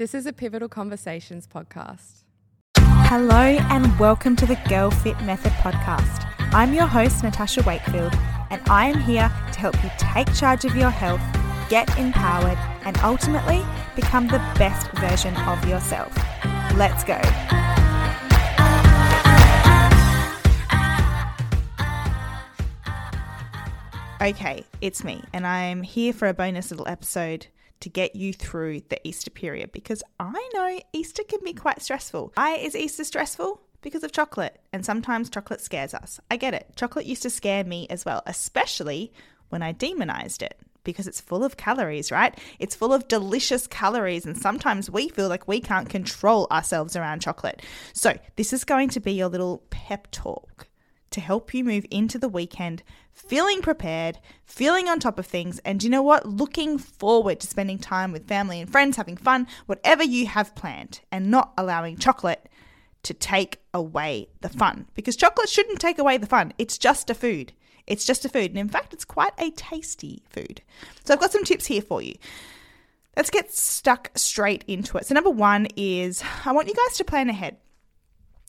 This is a Pivotal Conversations podcast. Hello, and welcome to the Girl Fit Method podcast. I'm your host, Natasha Wakefield, and I am here to help you take charge of your health, get empowered, and ultimately become the best version of yourself. Let's go. Okay, it's me, and I'm here for a bonus little episode to get you through the Easter period because I know Easter can be quite stressful. Why is Easter stressful? Because of chocolate, and sometimes chocolate scares us. I get it. Chocolate used to scare me as well, especially when I demonized it because it's full of calories, right? It's full of delicious calories, and sometimes we feel like we can't control ourselves around chocolate. So, this is going to be your little pep talk to help you move into the weekend feeling prepared, feeling on top of things, and you know what? Looking forward to spending time with family and friends, having fun, whatever you have planned, and not allowing chocolate to take away the fun. Because chocolate shouldn't take away the fun, it's just a food. It's just a food. And in fact, it's quite a tasty food. So I've got some tips here for you. Let's get stuck straight into it. So, number one is I want you guys to plan ahead.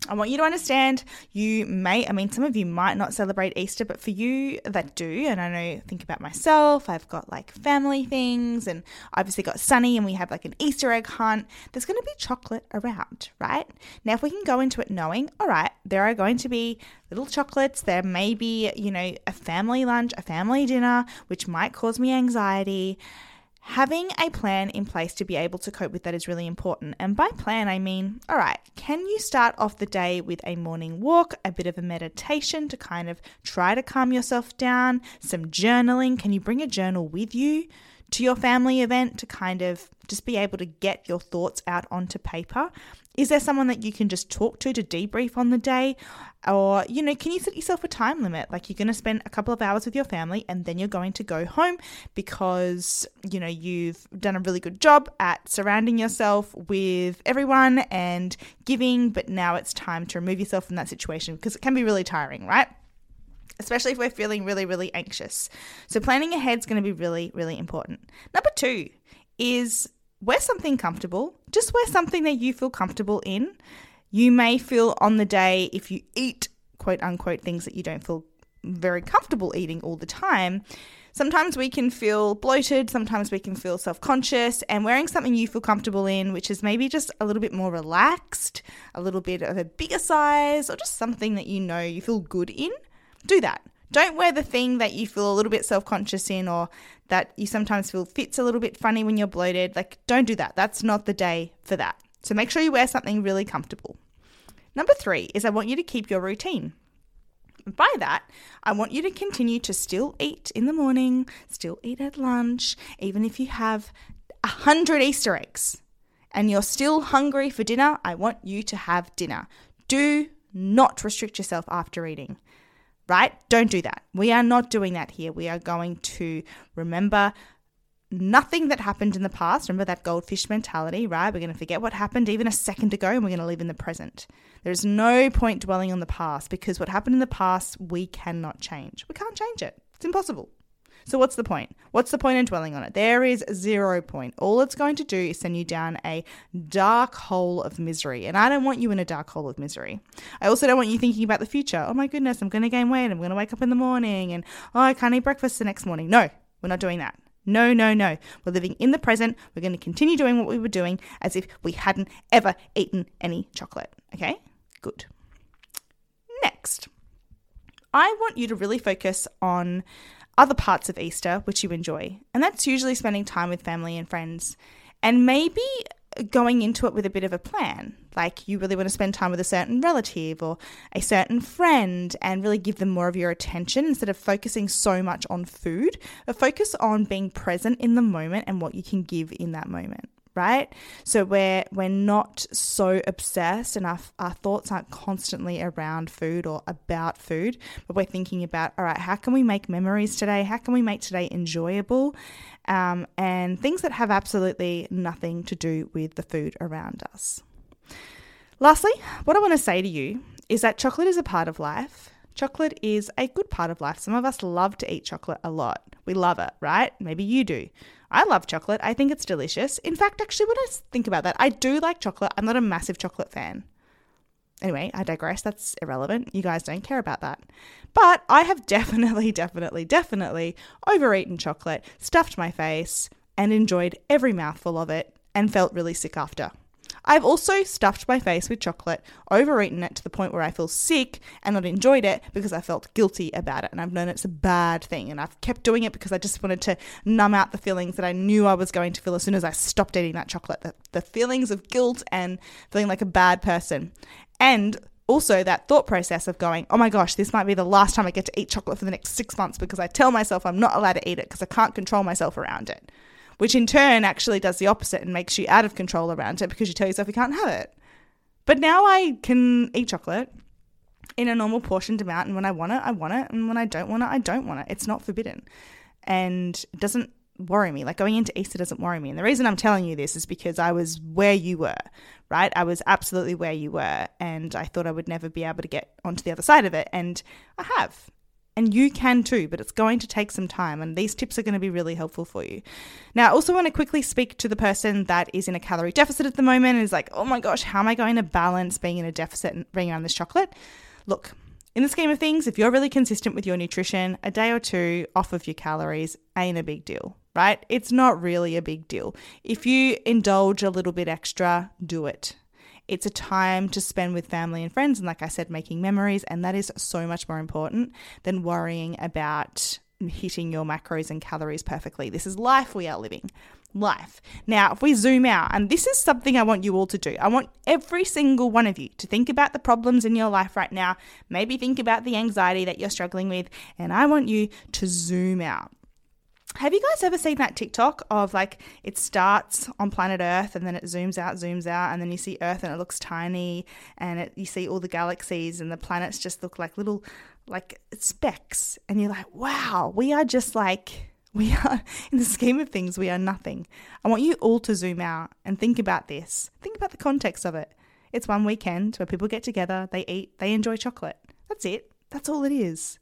I want you to understand you may, I mean, some of you might not celebrate Easter, but for you that do, and I know, think about myself, I've got like family things, and obviously got Sunny, and we have like an Easter egg hunt. There's going to be chocolate around, right? Now, if we can go into it knowing, all right, there are going to be little chocolates, there may be, you know, a family lunch, a family dinner, which might cause me anxiety Having a plan in place to be able to cope with that is really important. And by plan, I mean, all right, can you start off the day with a morning walk, a bit of a meditation to kind of try to calm yourself down, some journaling? Can you bring a journal with you to your family event to kind of just be able to get your thoughts out onto paper? Is there someone that you can just talk to to debrief on the day? Or, you know, can you set yourself a time limit? Like you're going to spend a couple of hours with your family and then you're going to go home because, you know, you've done a really good job at surrounding yourself with everyone and giving, but now it's time to remove yourself from that situation because it can be really tiring, right? Especially if we're feeling really, really anxious. So, planning ahead is going to be really, really important. Number two is wear something comfortable. Just wear something that you feel comfortable in. You may feel on the day, if you eat quote unquote things that you don't feel very comfortable eating all the time, sometimes we can feel bloated, sometimes we can feel self conscious, and wearing something you feel comfortable in, which is maybe just a little bit more relaxed, a little bit of a bigger size, or just something that you know you feel good in, do that. Don't wear the thing that you feel a little bit self conscious in or that you sometimes feel fits a little bit funny when you're bloated. Like, don't do that. That's not the day for that. So make sure you wear something really comfortable. Number three is I want you to keep your routine. By that, I want you to continue to still eat in the morning, still eat at lunch, even if you have a hundred Easter eggs and you're still hungry for dinner, I want you to have dinner. Do not restrict yourself after eating right? Don't do that. We are not doing that here. We are going to remember nothing that happened in the past. Remember that goldfish mentality, right? We're going to forget what happened even a second ago and we're going to live in the present. There's no point dwelling on the past because what happened in the past, we cannot change. We can't change it. It's impossible. So, what's the point? What's the point in dwelling on it? There is zero point. All it's going to do is send you down a dark hole of misery. And I don't want you in a dark hole of misery. I also don't want you thinking about the future. Oh my goodness, I'm going to gain weight. I'm going to wake up in the morning and, oh, I can't eat breakfast the next morning. No, we're not doing that. No, no, no. We're living in the present. We're going to continue doing what we were doing as if we hadn't ever eaten any chocolate. Okay? Good. Next, I want you to really focus on other parts of Easter which you enjoy. And that's usually spending time with family and friends and maybe going into it with a bit of a plan. Like you really want to spend time with a certain relative or a certain friend and really give them more of your attention instead of focusing so much on food, but focus on being present in the moment and what you can give in that moment right? So we're we're not so obsessed and our, our thoughts aren't constantly around food or about food, but we're thinking about, all right, how can we make memories today? How can we make today enjoyable? Um, and things that have absolutely nothing to do with the food around us. Lastly, what I want to say to you is that chocolate is a part of life. Chocolate is a good part of life. Some of us love to eat chocolate a lot. We love it, right? Maybe you do. I love chocolate. I think it's delicious. In fact, actually, when I think about that, I do like chocolate. I'm not a massive chocolate fan. Anyway, I digress. That's irrelevant. You guys don't care about that. But I have definitely, definitely, definitely overeaten chocolate, stuffed my face, and enjoyed every mouthful of it and felt really sick after. I've also stuffed my face with chocolate, overeaten it to the point where I feel sick and not enjoyed it because I felt guilty about it. And I've known it's a bad thing. And I've kept doing it because I just wanted to numb out the feelings that I knew I was going to feel as soon as I stopped eating that chocolate the, the feelings of guilt and feeling like a bad person. And also that thought process of going, oh my gosh, this might be the last time I get to eat chocolate for the next six months because I tell myself I'm not allowed to eat it because I can't control myself around it which in turn actually does the opposite and makes you out of control around it because you tell yourself you can't have it. But now I can eat chocolate in a normal portioned amount, and when I want it, I want it, and when I don't want it, I don't want it. It's not forbidden, and it doesn't worry me. Like going into Easter doesn't worry me. And the reason I'm telling you this is because I was where you were, right? I was absolutely where you were, and I thought I would never be able to get onto the other side of it, and I have. And you can too, but it's going to take some time, and these tips are going to be really helpful for you. Now, I also want to quickly speak to the person that is in a calorie deficit at the moment and is like, oh my gosh, how am I going to balance being in a deficit and bringing on this chocolate? Look, in the scheme of things, if you're really consistent with your nutrition, a day or two off of your calories ain't a big deal, right? It's not really a big deal. If you indulge a little bit extra, do it. It's a time to spend with family and friends, and like I said, making memories. And that is so much more important than worrying about hitting your macros and calories perfectly. This is life we are living. Life. Now, if we zoom out, and this is something I want you all to do, I want every single one of you to think about the problems in your life right now. Maybe think about the anxiety that you're struggling with, and I want you to zoom out. Have you guys ever seen that TikTok of like it starts on planet Earth and then it zooms out, zooms out, and then you see Earth and it looks tiny, and it, you see all the galaxies and the planets just look like little like specks, and you're like, wow, we are just like we are in the scheme of things, we are nothing. I want you all to zoom out and think about this. Think about the context of it. It's one weekend where people get together, they eat, they enjoy chocolate. That's it. That's all it is.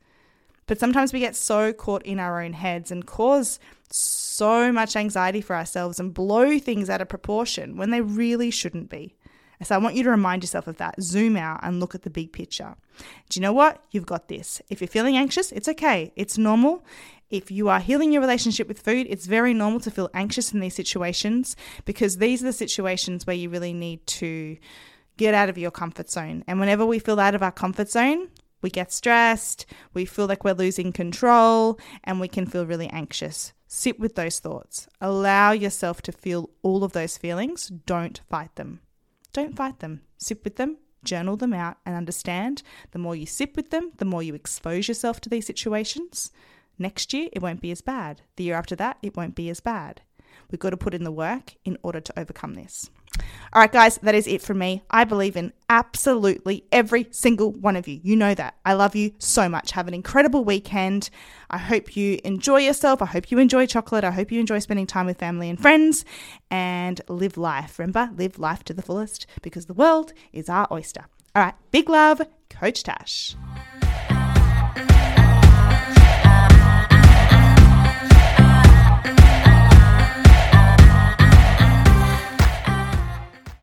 But sometimes we get so caught in our own heads and cause so much anxiety for ourselves and blow things out of proportion when they really shouldn't be. So I want you to remind yourself of that. Zoom out and look at the big picture. Do you know what? You've got this. If you're feeling anxious, it's okay. It's normal. If you are healing your relationship with food, it's very normal to feel anxious in these situations because these are the situations where you really need to get out of your comfort zone. And whenever we feel out of our comfort zone, we get stressed, we feel like we're losing control, and we can feel really anxious. Sit with those thoughts. Allow yourself to feel all of those feelings. Don't fight them. Don't fight them. Sit with them, journal them out, and understand the more you sit with them, the more you expose yourself to these situations. Next year, it won't be as bad. The year after that, it won't be as bad. We've got to put in the work in order to overcome this. All right, guys, that is it from me. I believe in absolutely every single one of you. You know that. I love you so much. Have an incredible weekend. I hope you enjoy yourself. I hope you enjoy chocolate. I hope you enjoy spending time with family and friends and live life. Remember, live life to the fullest because the world is our oyster. All right, big love, Coach Tash.